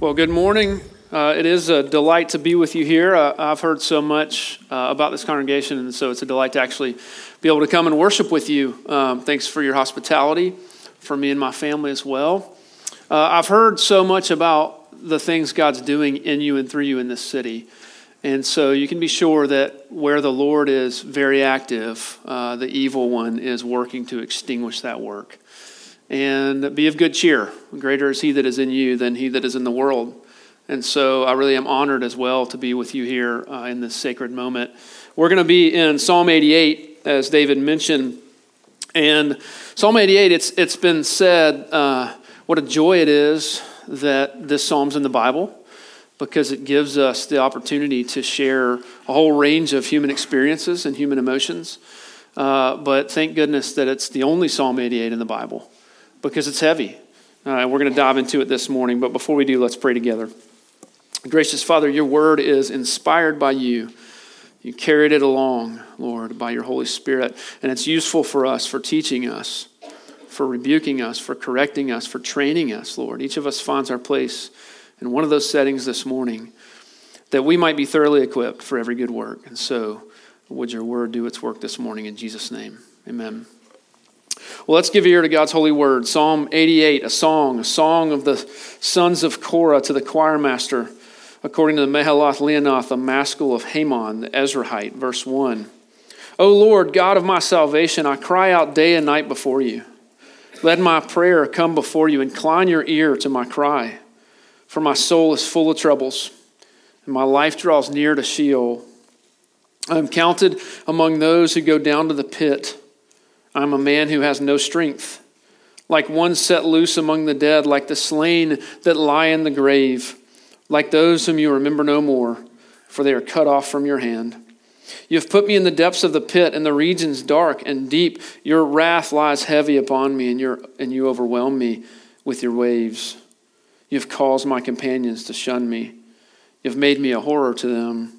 Well, good morning. Uh, it is a delight to be with you here. Uh, I've heard so much uh, about this congregation, and so it's a delight to actually be able to come and worship with you. Um, thanks for your hospitality, for me and my family as well. Uh, I've heard so much about the things God's doing in you and through you in this city. And so you can be sure that where the Lord is very active, uh, the evil one is working to extinguish that work. And be of good cheer. Greater is he that is in you than he that is in the world. And so I really am honored as well to be with you here uh, in this sacred moment. We're going to be in Psalm 88, as David mentioned. And Psalm 88, it's, it's been said uh, what a joy it is that this psalm's in the Bible because it gives us the opportunity to share a whole range of human experiences and human emotions. Uh, but thank goodness that it's the only Psalm 88 in the Bible because it's heavy. Uh, we're going to dive into it this morning, but before we do, let's pray together. Gracious Father, your word is inspired by you. You carried it along, Lord, by your Holy Spirit, and it's useful for us, for teaching us, for rebuking us, for correcting us, for training us, Lord. Each of us finds our place in one of those settings this morning that we might be thoroughly equipped for every good work. And so, would your word do its work this morning in Jesus' name? Amen. Well, let's give ear to God's holy word. Psalm 88, a song, a song of the sons of Korah to the choir master, according to the Mahalath Leannoth, a maskil of Heman, the Ezrahite, verse 1. O Lord, God of my salvation, I cry out day and night before you. Let my prayer come before you. Incline your ear to my cry for my soul is full of troubles, and my life draws near to Sheol. I am counted among those who go down to the pit. I am a man who has no strength, like one set loose among the dead, like the slain that lie in the grave, like those whom you remember no more, for they are cut off from your hand. You have put me in the depths of the pit, and the regions dark and deep. Your wrath lies heavy upon me, and, and you overwhelm me with your waves. You have caused my companions to shun me. You have made me a horror to them.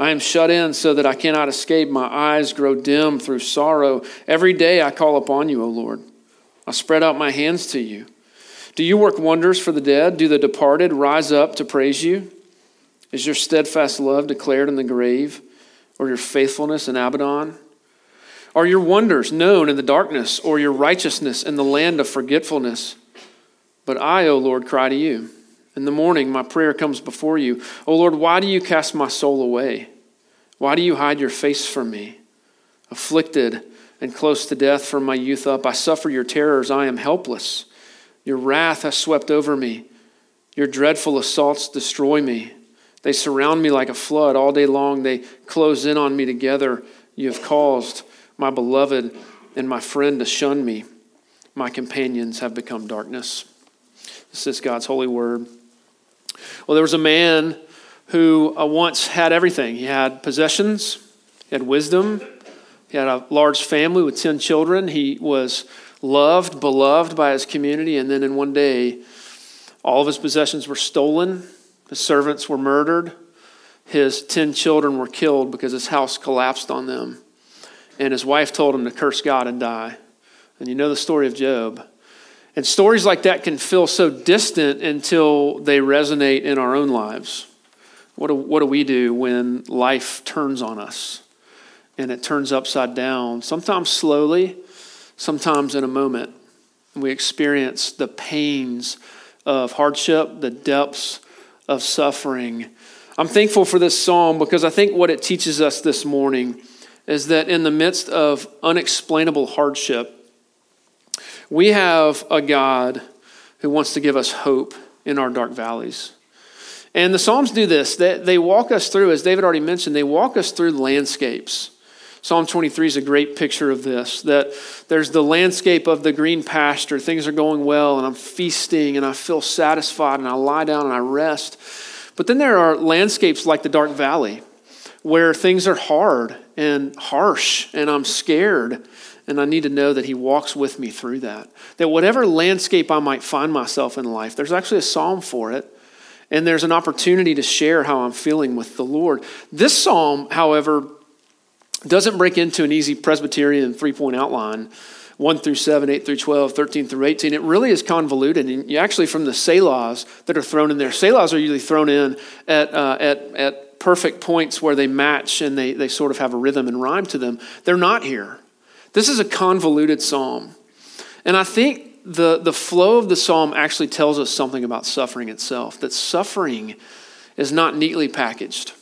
I am shut in so that I cannot escape. My eyes grow dim through sorrow. Every day I call upon you, O Lord. I spread out my hands to you. Do you work wonders for the dead? Do the departed rise up to praise you? Is your steadfast love declared in the grave, or your faithfulness in Abaddon? Are your wonders known in the darkness, or your righteousness in the land of forgetfulness? But I, O Lord, cry to you. In the morning, my prayer comes before you. O Lord, why do you cast my soul away? Why do you hide your face from me? Afflicted and close to death from my youth up, I suffer your terrors. I am helpless. Your wrath has swept over me. Your dreadful assaults destroy me. They surround me like a flood all day long. They close in on me together. You have caused my beloved and my friend to shun me. My companions have become darkness. This is God's holy word. Well, there was a man who uh, once had everything. He had possessions, he had wisdom, he had a large family with 10 children. He was loved, beloved by his community, and then in one day, all of his possessions were stolen, his servants were murdered, his 10 children were killed because his house collapsed on them. And his wife told him to curse God and die. And you know the story of Job. And stories like that can feel so distant until they resonate in our own lives. What do, what do we do when life turns on us and it turns upside down? Sometimes slowly, sometimes in a moment. We experience the pains of hardship, the depths of suffering. I'm thankful for this psalm because I think what it teaches us this morning is that in the midst of unexplainable hardship, we have a God who wants to give us hope in our dark valleys. And the Psalms do this. They, they walk us through, as David already mentioned, they walk us through landscapes. Psalm 23 is a great picture of this that there's the landscape of the green pasture. Things are going well, and I'm feasting, and I feel satisfied, and I lie down and I rest. But then there are landscapes like the dark valley where things are hard and harsh, and I'm scared, and I need to know that He walks with me through that. That whatever landscape I might find myself in life, there's actually a psalm for it. And there's an opportunity to share how I'm feeling with the Lord. This psalm, however, doesn't break into an easy Presbyterian three point outline 1 through 7, 8 through 12, 13 through 18. It really is convoluted. And actually, from the Selahs that are thrown in there, Selahs are usually thrown in at, uh, at, at perfect points where they match and they, they sort of have a rhythm and rhyme to them. They're not here. This is a convoluted psalm. And I think the, the flow of the psalm actually tells us something about suffering itself that suffering is not neatly packaged,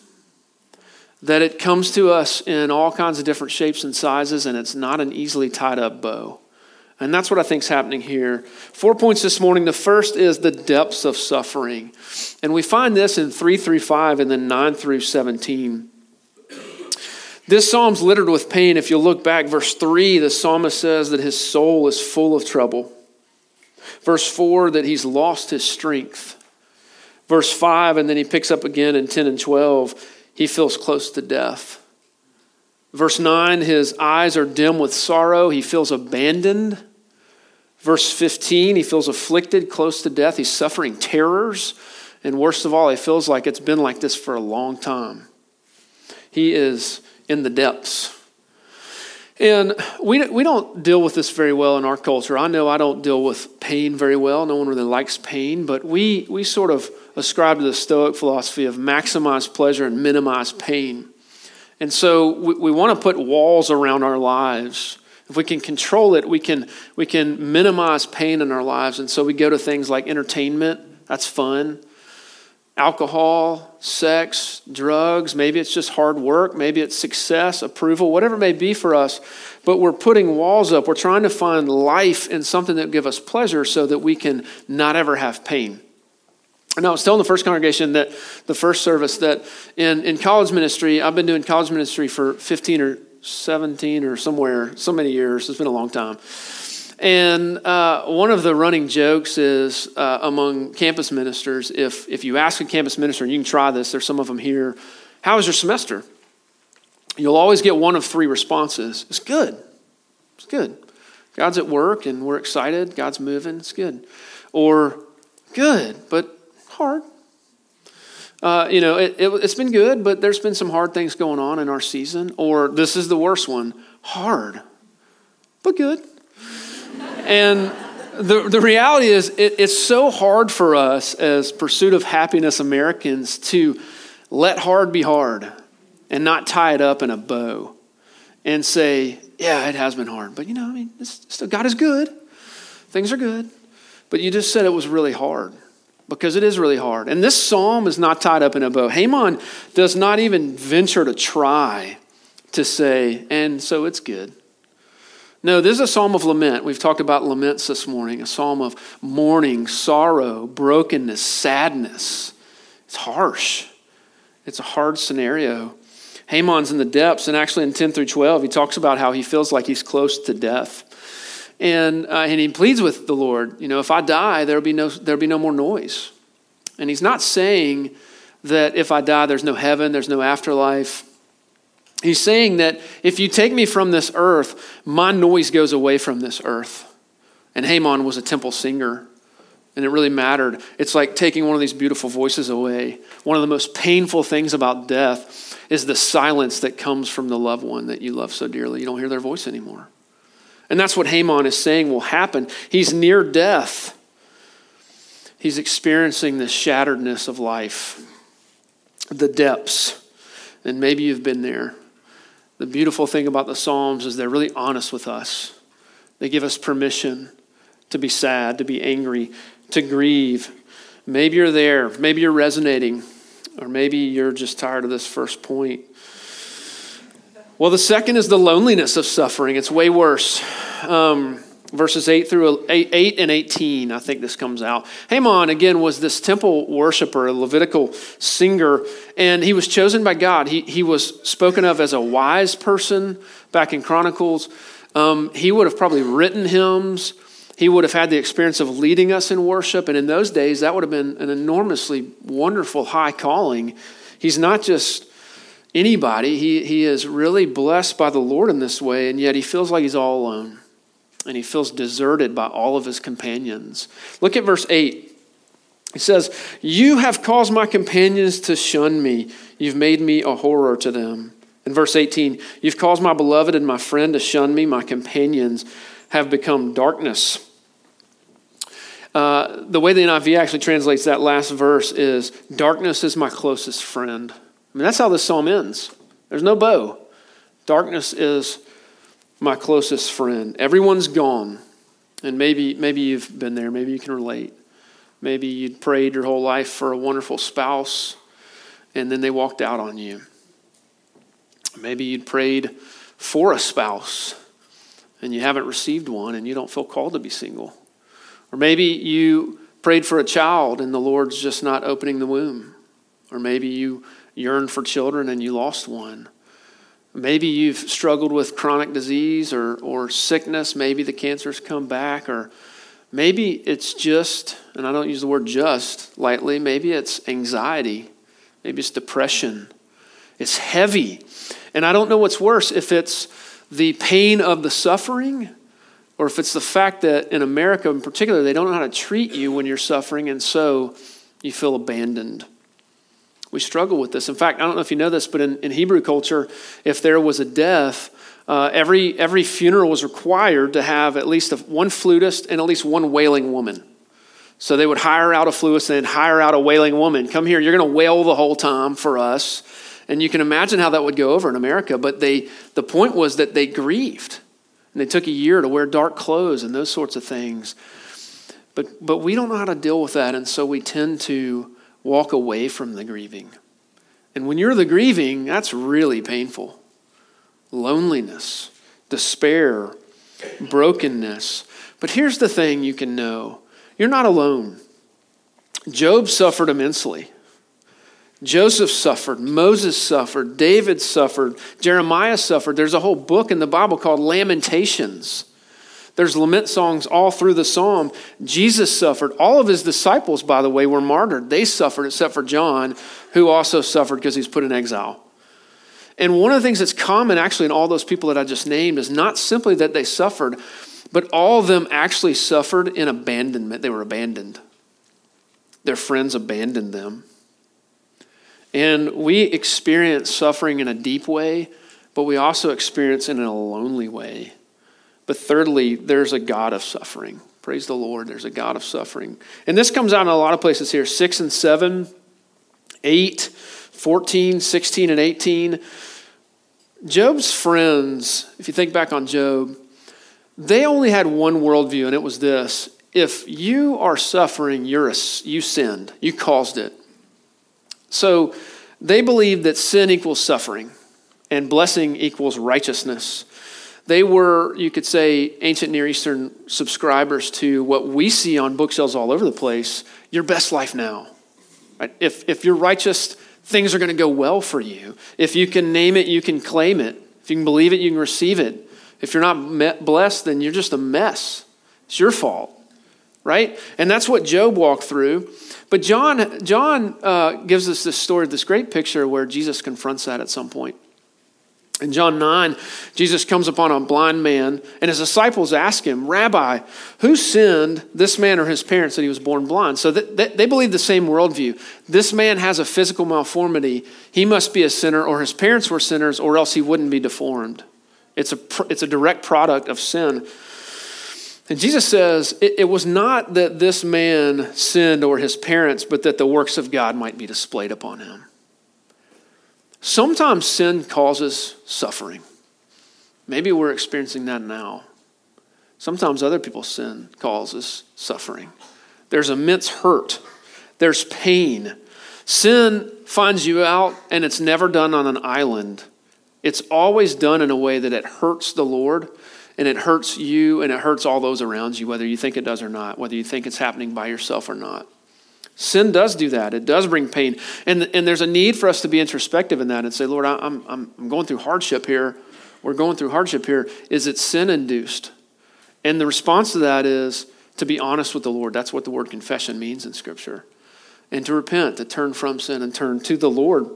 that it comes to us in all kinds of different shapes and sizes, and it's not an easily tied up bow. And that's what I think is happening here. Four points this morning. The first is the depths of suffering. And we find this in 3 through 5 and then 9 through 17. This psalm's littered with pain. If you look back, verse 3, the psalmist says that his soul is full of trouble. Verse 4, that he's lost his strength. Verse 5, and then he picks up again in 10 and 12, he feels close to death. Verse 9, his eyes are dim with sorrow. He feels abandoned. Verse 15, he feels afflicted, close to death. He's suffering terrors. And worst of all, he feels like it's been like this for a long time. He is in the depths. And we, we don't deal with this very well in our culture. I know I don't deal with pain very well. No one really likes pain, but we, we sort of ascribe to the Stoic philosophy of maximize pleasure and minimize pain. And so we, we want to put walls around our lives. If we can control it, we can, we can minimize pain in our lives. And so we go to things like entertainment, that's fun alcohol, sex, drugs, maybe it's just hard work, maybe it's success, approval, whatever it may be for us, but we're putting walls up. We're trying to find life in something that give us pleasure so that we can not ever have pain. And I was telling the first congregation that the first service that in, in college ministry, I've been doing college ministry for 15 or 17 or somewhere, so many years. It's been a long time. And uh, one of the running jokes is uh, among campus ministers if, if you ask a campus minister, and you can try this, there's some of them here, how was your semester? You'll always get one of three responses. It's good. It's good. God's at work and we're excited. God's moving. It's good. Or good, but hard. Uh, you know, it, it, it's been good, but there's been some hard things going on in our season. Or this is the worst one hard, but good. And the, the reality is, it, it's so hard for us as pursuit of happiness Americans to let hard be hard and not tie it up in a bow and say, yeah, it has been hard. But you know, I mean, still, God is good. Things are good. But you just said it was really hard because it is really hard. And this psalm is not tied up in a bow. Heman does not even venture to try to say, and so it's good. No, this is a psalm of lament. We've talked about laments this morning, a psalm of mourning, sorrow, brokenness, sadness. It's harsh. It's a hard scenario. Heman's in the depths, and actually in 10 through 12, he talks about how he feels like he's close to death. And, uh, and he pleads with the Lord, you know, if I die, there'll be, no, there'll be no more noise. And he's not saying that if I die, there's no heaven, there's no afterlife. He's saying that if you take me from this earth, my noise goes away from this earth. And Heman was a temple singer, and it really mattered. It's like taking one of these beautiful voices away. One of the most painful things about death is the silence that comes from the loved one that you love so dearly. You don't hear their voice anymore. And that's what Heman is saying will happen. He's near death. He's experiencing the shatteredness of life, the depths. And maybe you've been there. The beautiful thing about the Psalms is they're really honest with us. They give us permission to be sad, to be angry, to grieve. Maybe you're there. Maybe you're resonating. Or maybe you're just tired of this first point. Well, the second is the loneliness of suffering. It's way worse. Um, verses 8 through 8, 8, and 18 i think this comes out. Heman again was this temple worshiper a levitical singer and he was chosen by god. He, he was spoken of as a wise person back in chronicles. Um, he would have probably written hymns. He would have had the experience of leading us in worship. And in those days that would have been an enormously wonderful high calling. He's not just anybody. He, he is really blessed by the lord in this way and yet he feels like he's all alone and he feels deserted by all of his companions. Look at verse 8. He says, You have caused my companions to shun me. You've made me a horror to them. In verse 18, You've caused my beloved and my friend to shun me, my companions. have become darkness. Uh, the way the NIV actually translates that last verse is darkness is my closest friend. I mean, that's how this psalm ends. There's no bow. Darkness is my closest friend. Everyone's gone. And maybe, maybe you've been there. Maybe you can relate. Maybe you'd prayed your whole life for a wonderful spouse, and then they walked out on you. Maybe you'd prayed for a spouse, and you haven't received one, and you don't feel called to be single. Or maybe you prayed for a child, and the Lord's just not opening the womb. Or maybe you yearned for children, and you lost one. Maybe you've struggled with chronic disease or, or sickness. Maybe the cancer's come back. Or maybe it's just, and I don't use the word just lightly, maybe it's anxiety. Maybe it's depression. It's heavy. And I don't know what's worse if it's the pain of the suffering or if it's the fact that in America in particular, they don't know how to treat you when you're suffering, and so you feel abandoned. We struggle with this. In fact, I don't know if you know this, but in, in Hebrew culture, if there was a death, uh, every, every funeral was required to have at least a, one flutist and at least one wailing woman. So they would hire out a flutist and hire out a wailing woman. Come here, you're going to wail the whole time for us. And you can imagine how that would go over in America. But they, the point was that they grieved. And they took a year to wear dark clothes and those sorts of things. But, but we don't know how to deal with that. And so we tend to walk away from the grieving. And when you're the grieving, that's really painful. Loneliness, despair, brokenness. But here's the thing you can know you're not alone. Job suffered immensely. Joseph suffered, Moses suffered, David suffered, Jeremiah suffered. There's a whole book in the Bible called Lamentations. There's lament songs all through the psalm. Jesus suffered. All of his disciples, by the way, were martyred. They suffered, except for John, who also suffered because he's put in exile. And one of the things that's common, actually, in all those people that I just named is not simply that they suffered, but all of them actually suffered in abandonment. They were abandoned. Their friends abandoned them. And we experience suffering in a deep way, but we also experience it in a lonely way. But thirdly, there's a God of suffering. Praise the Lord, there's a God of suffering. And this comes out in a lot of places here 6 and 7, 8, 14, 16, and 18. Job's friends, if you think back on Job, they only had one worldview, and it was this if you are suffering, you're a, you sinned, you caused it. So they believed that sin equals suffering and blessing equals righteousness. They were, you could say, ancient Near Eastern subscribers to what we see on bookshelves all over the place your best life now. Right? If, if you're righteous, things are going to go well for you. If you can name it, you can claim it. If you can believe it, you can receive it. If you're not blessed, then you're just a mess. It's your fault, right? And that's what Job walked through. But John, John uh, gives us this story, this great picture where Jesus confronts that at some point. In John 9, Jesus comes upon a blind man, and his disciples ask him, Rabbi, who sinned, this man or his parents, that he was born blind? So they believe the same worldview. This man has a physical malformity. He must be a sinner, or his parents were sinners, or else he wouldn't be deformed. It's a, it's a direct product of sin. And Jesus says, it, it was not that this man sinned or his parents, but that the works of God might be displayed upon him. Sometimes sin causes suffering. Maybe we're experiencing that now. Sometimes other people's sin causes suffering. There's immense hurt, there's pain. Sin finds you out, and it's never done on an island. It's always done in a way that it hurts the Lord and it hurts you and it hurts all those around you, whether you think it does or not, whether you think it's happening by yourself or not. Sin does do that. It does bring pain. And, and there's a need for us to be introspective in that and say, Lord, I'm, I'm, I'm going through hardship here. We're going through hardship here. Is it sin induced? And the response to that is to be honest with the Lord. That's what the word confession means in Scripture. And to repent, to turn from sin and turn to the Lord.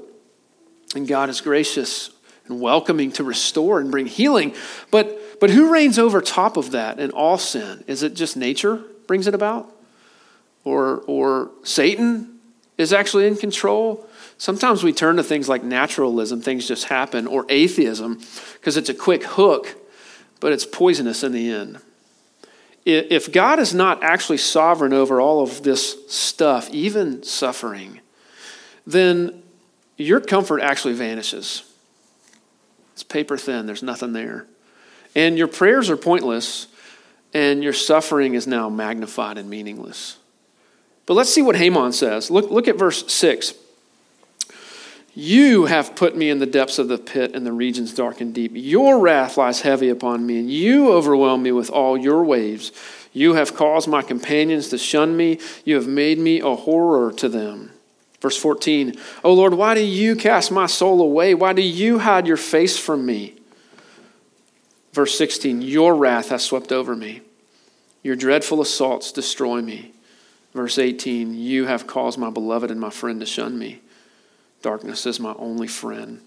And God is gracious and welcoming to restore and bring healing. But, but who reigns over top of that in all sin? Is it just nature brings it about? Or, or Satan is actually in control. Sometimes we turn to things like naturalism, things just happen, or atheism, because it's a quick hook, but it's poisonous in the end. if God is not actually sovereign over all of this stuff, even suffering, then your comfort actually vanishes. It's paper thin, there's nothing there. And your prayers are pointless, and your suffering is now magnified and meaningless. But let's see what Heman says. Look, look at verse 6. You have put me in the depths of the pit and the regions dark and deep. Your wrath lies heavy upon me, and you overwhelm me with all your waves. You have caused my companions to shun me. You have made me a horror to them. Verse 14, O Lord, why do you cast my soul away? Why do you hide your face from me? Verse 16, Your wrath has swept over me. Your dreadful assaults destroy me. Verse 18, You have caused my beloved and my friend to shun me. Darkness is my only friend.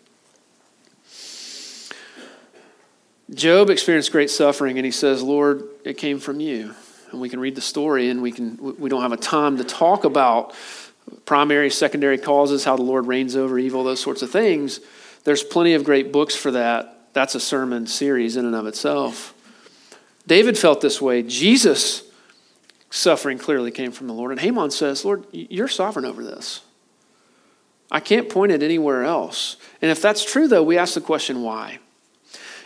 Job experienced great suffering, and he says, Lord, it came from you. And we can read the story, and we, can, we don't have a time to talk about primary, secondary causes, how the Lord reigns over evil, those sorts of things. There's plenty of great books for that. That's a sermon series in and of itself. David felt this way. Jesus' suffering clearly came from the Lord. And Heman says, Lord, you're sovereign over this. I can't point it anywhere else. And if that's true, though, we ask the question, why?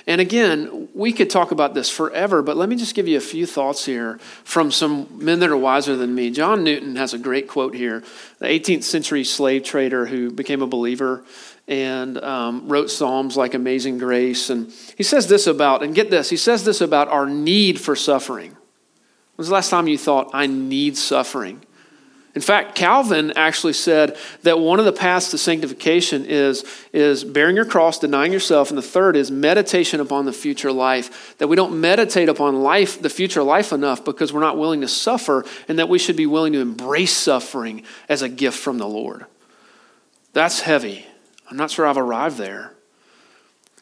And again, we could talk about this forever, but let me just give you a few thoughts here from some men that are wiser than me. John Newton has a great quote here, the 18th century slave trader who became a believer and um, wrote Psalms like Amazing Grace. And he says this about, and get this, he says this about our need for suffering. When's the last time you thought, I need suffering? In fact, Calvin actually said that one of the paths to sanctification is, is bearing your cross, denying yourself, and the third is meditation upon the future life. That we don't meditate upon life, the future life enough because we're not willing to suffer, and that we should be willing to embrace suffering as a gift from the Lord. That's heavy. I'm not sure I've arrived there.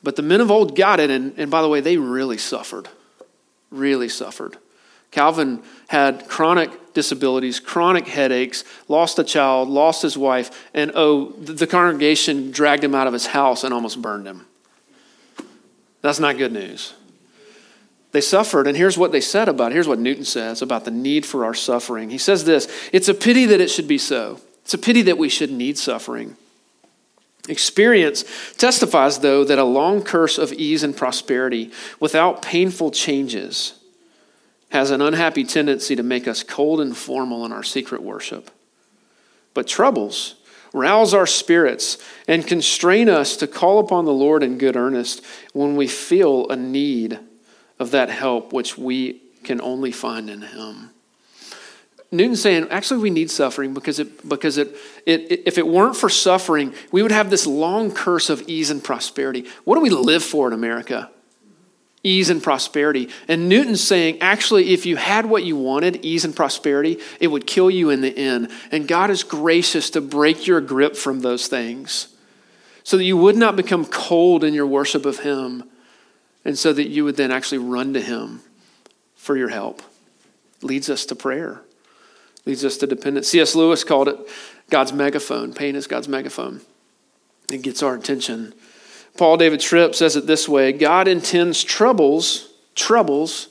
But the men of old got it, and, and by the way, they really suffered. Really suffered. Calvin had chronic disabilities, chronic headaches, lost a child, lost his wife, and oh, the congregation dragged him out of his house and almost burned him. That's not good news. They suffered, and here's what they said about it. Here's what Newton says about the need for our suffering. He says this It's a pity that it should be so. It's a pity that we should need suffering. Experience testifies, though, that a long curse of ease and prosperity without painful changes has an unhappy tendency to make us cold and formal in our secret worship. But troubles rouse our spirits and constrain us to call upon the Lord in good earnest when we feel a need of that help which we can only find in Him. Newton's saying, actually, we need suffering because, it, because it, it, if it weren't for suffering, we would have this long curse of ease and prosperity. What do we live for in America? Ease and prosperity. And Newton's saying, actually, if you had what you wanted, ease and prosperity, it would kill you in the end. And God is gracious to break your grip from those things so that you would not become cold in your worship of Him, and so that you would then actually run to Him for your help. Leads us to prayer, leads us to dependence. C.S. Lewis called it God's megaphone. Pain is God's megaphone. It gets our attention Paul David Tripp says it this way God intends troubles, troubles,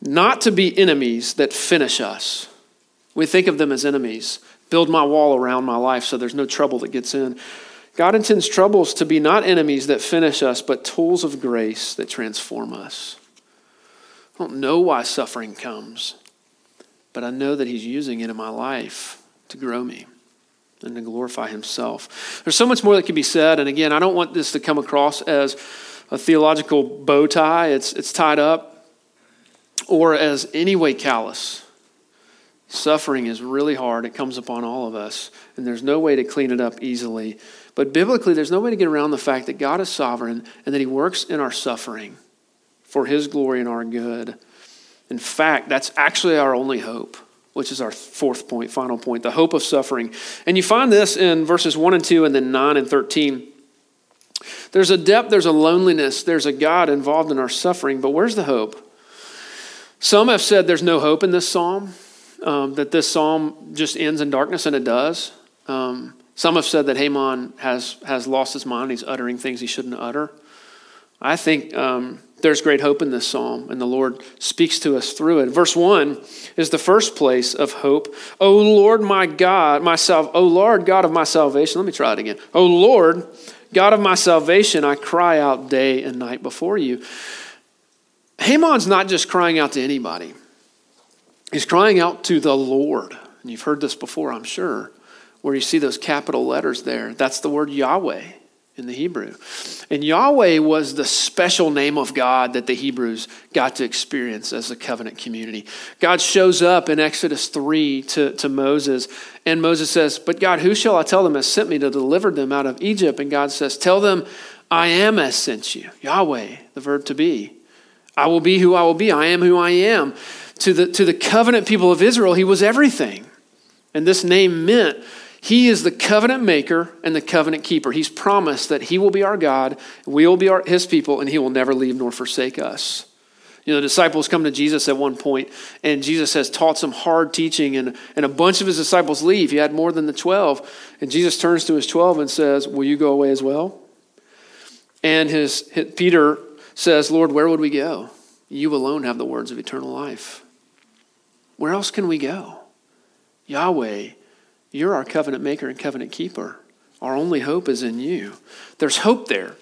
not to be enemies that finish us. We think of them as enemies. Build my wall around my life so there's no trouble that gets in. God intends troubles to be not enemies that finish us, but tools of grace that transform us. I don't know why suffering comes, but I know that He's using it in my life to grow me and to glorify himself. There's so much more that can be said, and again, I don't want this to come across as a theological bow tie, it's, it's tied up, or as any way callous. Suffering is really hard. It comes upon all of us, and there's no way to clean it up easily. But biblically, there's no way to get around the fact that God is sovereign and that He works in our suffering for His glory and our good. In fact, that's actually our only hope which is our fourth point, final point, the hope of suffering. And you find this in verses 1 and 2 and then 9 and 13. There's a depth, there's a loneliness, there's a God involved in our suffering, but where's the hope? Some have said there's no hope in this psalm, um, that this psalm just ends in darkness, and it does. Um, some have said that Heman has, has lost his mind, he's uttering things he shouldn't utter. I think um, there's great hope in this psalm, and the Lord speaks to us through it. Verse 1 is the first place of hope. O Lord, my God, myself, O Lord, God of my salvation. Let me try it again. O Lord, God of my salvation, I cry out day and night before you. Heman's not just crying out to anybody, he's crying out to the Lord. And you've heard this before, I'm sure, where you see those capital letters there. That's the word Yahweh in the Hebrew. And Yahweh was the special name of God that the Hebrews got to experience as a covenant community. God shows up in Exodus 3 to, to Moses, and Moses says, But God, who shall I tell them has sent me to deliver them out of Egypt? And God says, Tell them, I am has sent you. Yahweh, the verb to be. I will be who I will be. I am who I am. To the, to the covenant people of Israel, he was everything. And this name meant he is the covenant maker and the covenant keeper. He's promised that He will be our God, we will be our, His people, and He will never leave nor forsake us. You know, the disciples come to Jesus at one point, and Jesus has taught some hard teaching, and, and a bunch of his disciples leave. He had more than the 12. And Jesus turns to his 12 and says, Will you go away as well? And his, his Peter says, Lord, where would we go? You alone have the words of eternal life. Where else can we go? Yahweh you're our covenant maker and covenant keeper. Our only hope is in you. There's hope there.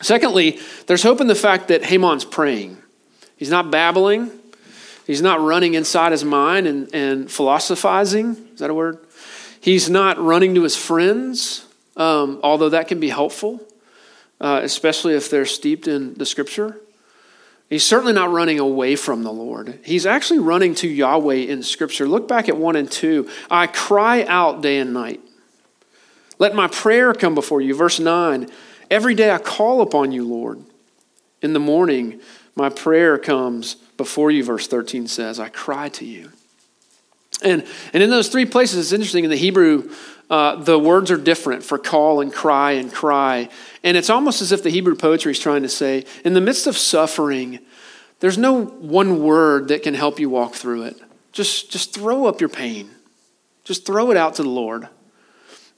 Secondly, there's hope in the fact that Heman's praying. He's not babbling, he's not running inside his mind and, and philosophizing. Is that a word? He's not running to his friends, um, although that can be helpful, uh, especially if they're steeped in the scripture. He's certainly not running away from the Lord. He's actually running to Yahweh in Scripture. Look back at 1 and 2. I cry out day and night. Let my prayer come before you. Verse 9. Every day I call upon you, Lord. In the morning, my prayer comes before you, verse 13 says. I cry to you. And, and in those three places, it's interesting. In the Hebrew, uh, the words are different for call and cry and cry. And it's almost as if the Hebrew poetry is trying to say, in the midst of suffering, there's no one word that can help you walk through it. Just, just throw up your pain. Just throw it out to the Lord.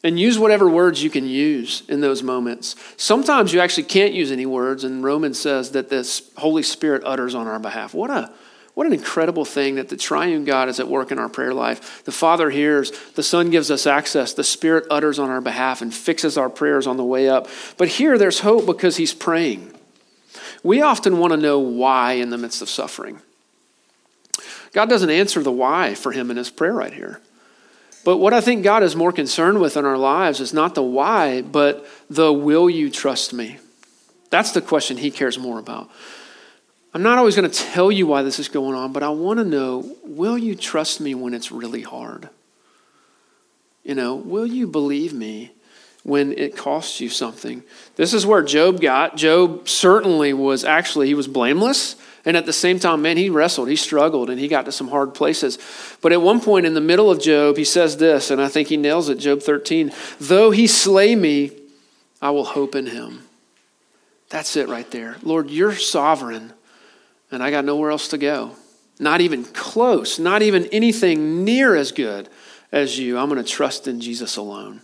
And use whatever words you can use in those moments. Sometimes you actually can't use any words, and Romans says that the Holy Spirit utters on our behalf. What a what an incredible thing that the triune God is at work in our prayer life. The Father hears, the Son gives us access, the Spirit utters on our behalf and fixes our prayers on the way up. But here there's hope because He's praying. We often want to know why in the midst of suffering. God doesn't answer the why for him in his prayer right here. But what I think God is more concerned with in our lives is not the why, but the will you trust me? That's the question he cares more about. I'm not always going to tell you why this is going on, but I want to know will you trust me when it's really hard? You know, will you believe me when it costs you something? This is where Job got. Job certainly was actually, he was blameless. And at the same time, man, he wrestled, he struggled, and he got to some hard places. But at one point in the middle of Job, he says this, and I think he nails it Job 13 Though he slay me, I will hope in him. That's it right there. Lord, you're sovereign and I got nowhere else to go. Not even close, not even anything near as good as you. I'm going to trust in Jesus alone.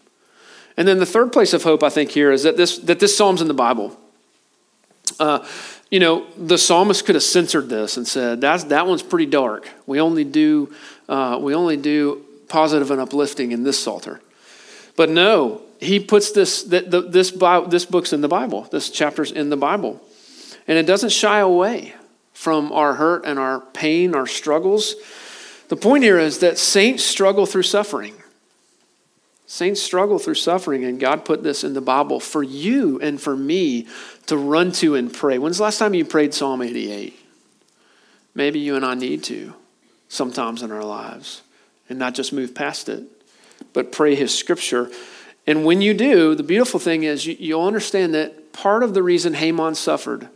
And then the third place of hope, I think, here is that this, that this psalm's in the Bible. Uh, you know, the psalmist could have censored this and said, That's, that one's pretty dark. We only do, uh, we only do positive and uplifting in this psalter. But no, he puts this, this, this book's in the Bible. This chapter's in the Bible. And it doesn't shy away from our hurt and our pain, our struggles. The point here is that saints struggle through suffering. Saints struggle through suffering, and God put this in the Bible for you and for me to run to and pray. When's the last time you prayed Psalm 88? Maybe you and I need to sometimes in our lives and not just move past it, but pray His scripture. And when you do, the beautiful thing is you, will understand that part of the reason Heman suffered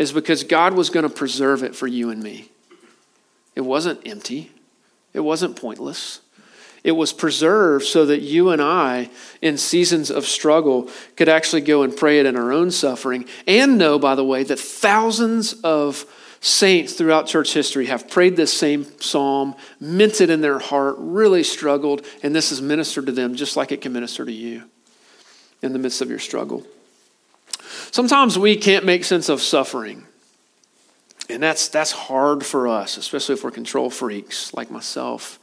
is because God was going to preserve it for you and me. It wasn't empty, it wasn't pointless. It was preserved so that you and I, in seasons of struggle, could actually go and pray it in our own suffering and know, by the way, that thousands of saints throughout church history have prayed this same psalm, meant it in their heart, really struggled, and this has ministered to them just like it can minister to you in the midst of your struggle. Sometimes we can't make sense of suffering. And that's, that's hard for us, especially if we're control freaks like myself.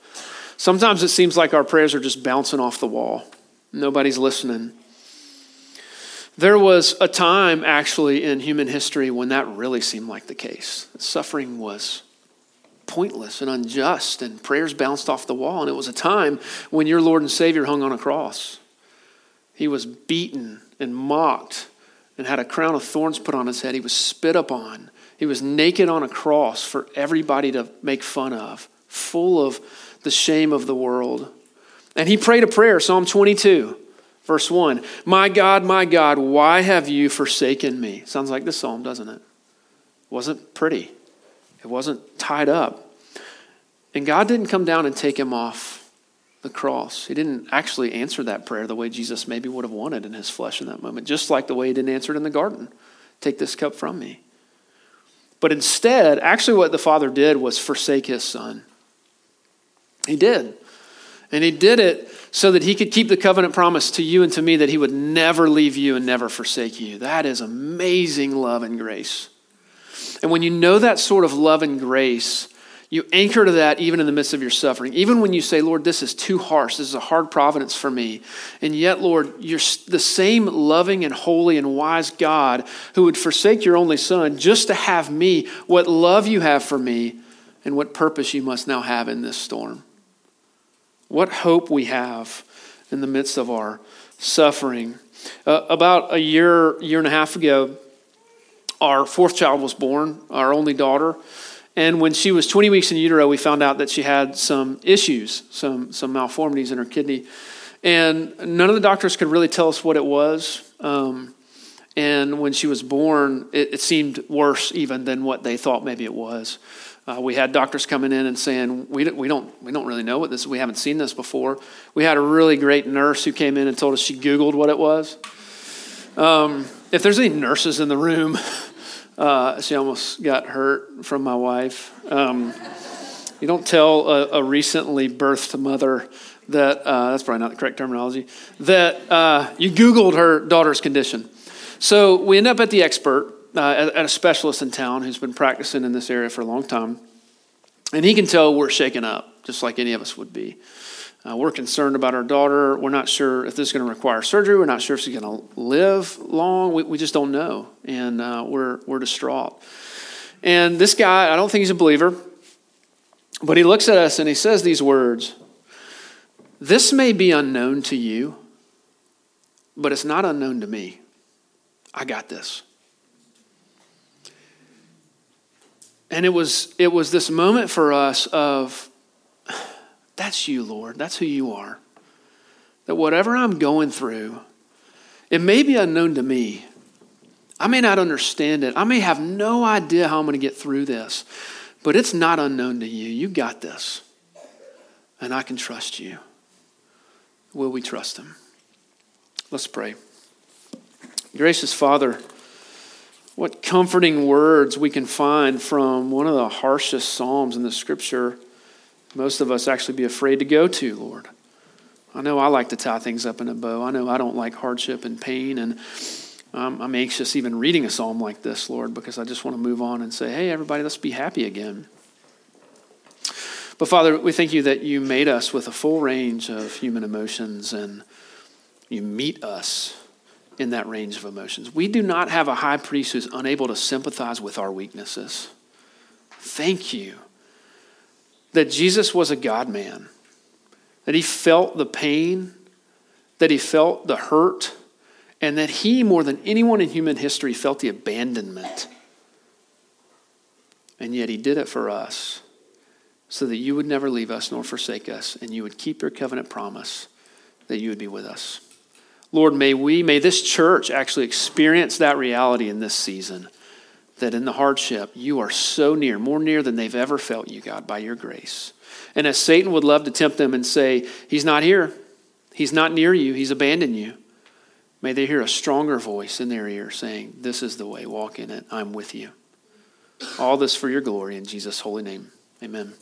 Sometimes it seems like our prayers are just bouncing off the wall, nobody's listening. There was a time, actually, in human history when that really seemed like the case. Suffering was pointless and unjust, and prayers bounced off the wall. And it was a time when your Lord and Savior hung on a cross. He was beaten and mocked and had a crown of thorns put on his head. He was spit upon. He was naked on a cross for everybody to make fun of, full of the shame of the world. And he prayed a prayer, Psalm 22. Verse 1 My God, my God, why have you forsaken me? Sounds like this psalm, doesn't it? It wasn't pretty, it wasn't tied up. And God didn't come down and take him off the cross. He didn't actually answer that prayer the way Jesus maybe would have wanted in his flesh in that moment, just like the way he didn't answer it in the garden Take this cup from me. But instead, actually, what the Father did was forsake his Son. He did. And he did it so that he could keep the covenant promise to you and to me that he would never leave you and never forsake you. That is amazing love and grace. And when you know that sort of love and grace, you anchor to that even in the midst of your suffering. Even when you say, Lord, this is too harsh, this is a hard providence for me. And yet, Lord, you're the same loving and holy and wise God who would forsake your only son just to have me, what love you have for me, and what purpose you must now have in this storm. What hope we have in the midst of our suffering. Uh, about a year, year and a half ago, our fourth child was born, our only daughter. And when she was 20 weeks in utero, we found out that she had some issues, some, some malformities in her kidney. And none of the doctors could really tell us what it was. Um, and when she was born, it, it, seemed worse even than what they thought maybe it was. Uh, we had doctors coming in and saying, we, we, don't, we don't really know what this is. We haven't seen this before. We had a really great nurse who came in and told us she Googled what it was. Um, if there's any nurses in the room, uh, she almost got hurt from my wife. Um, you don't tell a, a, recently birthed mother that, uh, that's probably not the correct terminology, that uh, you Googled her daughter's condition. So we end up at the expert uh, at, at, a specialist in town who's been practicing in this area for a long time. And he can tell we're shaken up, just like any of us would be. Uh, we're concerned about our daughter. We're not sure if this is going to require surgery. We're not sure if she's going to live long. We, we just don't know. And uh, we're, we're distraught. And this guy, I don't think he's a believer, but he looks at us and he says these words This may be unknown to you, but it's not unknown to me. I got this. And it was, it was this moment for us of, that's you, Lord. That's who you are. That whatever I'm going through, it may be unknown to me. I may not understand it. I may have no idea how I'm going to get through this, but it's not unknown to you. You got this. And I can trust you. Will we trust him? Let's pray. Gracious Father, what comforting words we can find from one of the harshest Psalms in the scripture most of us actually be afraid to go to, Lord. I know I like to tie things up in a bow. I know I don't like hardship and pain, and um, I'm anxious even reading a psalm like this, Lord, because I just want to move on and say, hey, everybody, let's be happy again. But Father, we thank you that you made us with a full range of human emotions and you meet us in that range of emotions. We do not have a high priest who's unable to sympathize with our weaknesses. Thank you that Jesus was a God man, that he felt the pain, that he felt the hurt, and that he, more than anyone in human history, felt the abandonment. And yet he did it for us so that you would never leave us nor forsake us, and you would keep your covenant promise that you would be with us. Lord, may we, may this church actually experience that reality in this season. That in the hardship, you are so near, more near than they've ever felt you, God, by your grace. And as Satan would love to tempt them and say, He's not here, He's not near you, He's abandoned you, may they hear a stronger voice in their ear saying, This is the way, walk in it, I'm with you. All this for your glory in Jesus' holy name. Amen.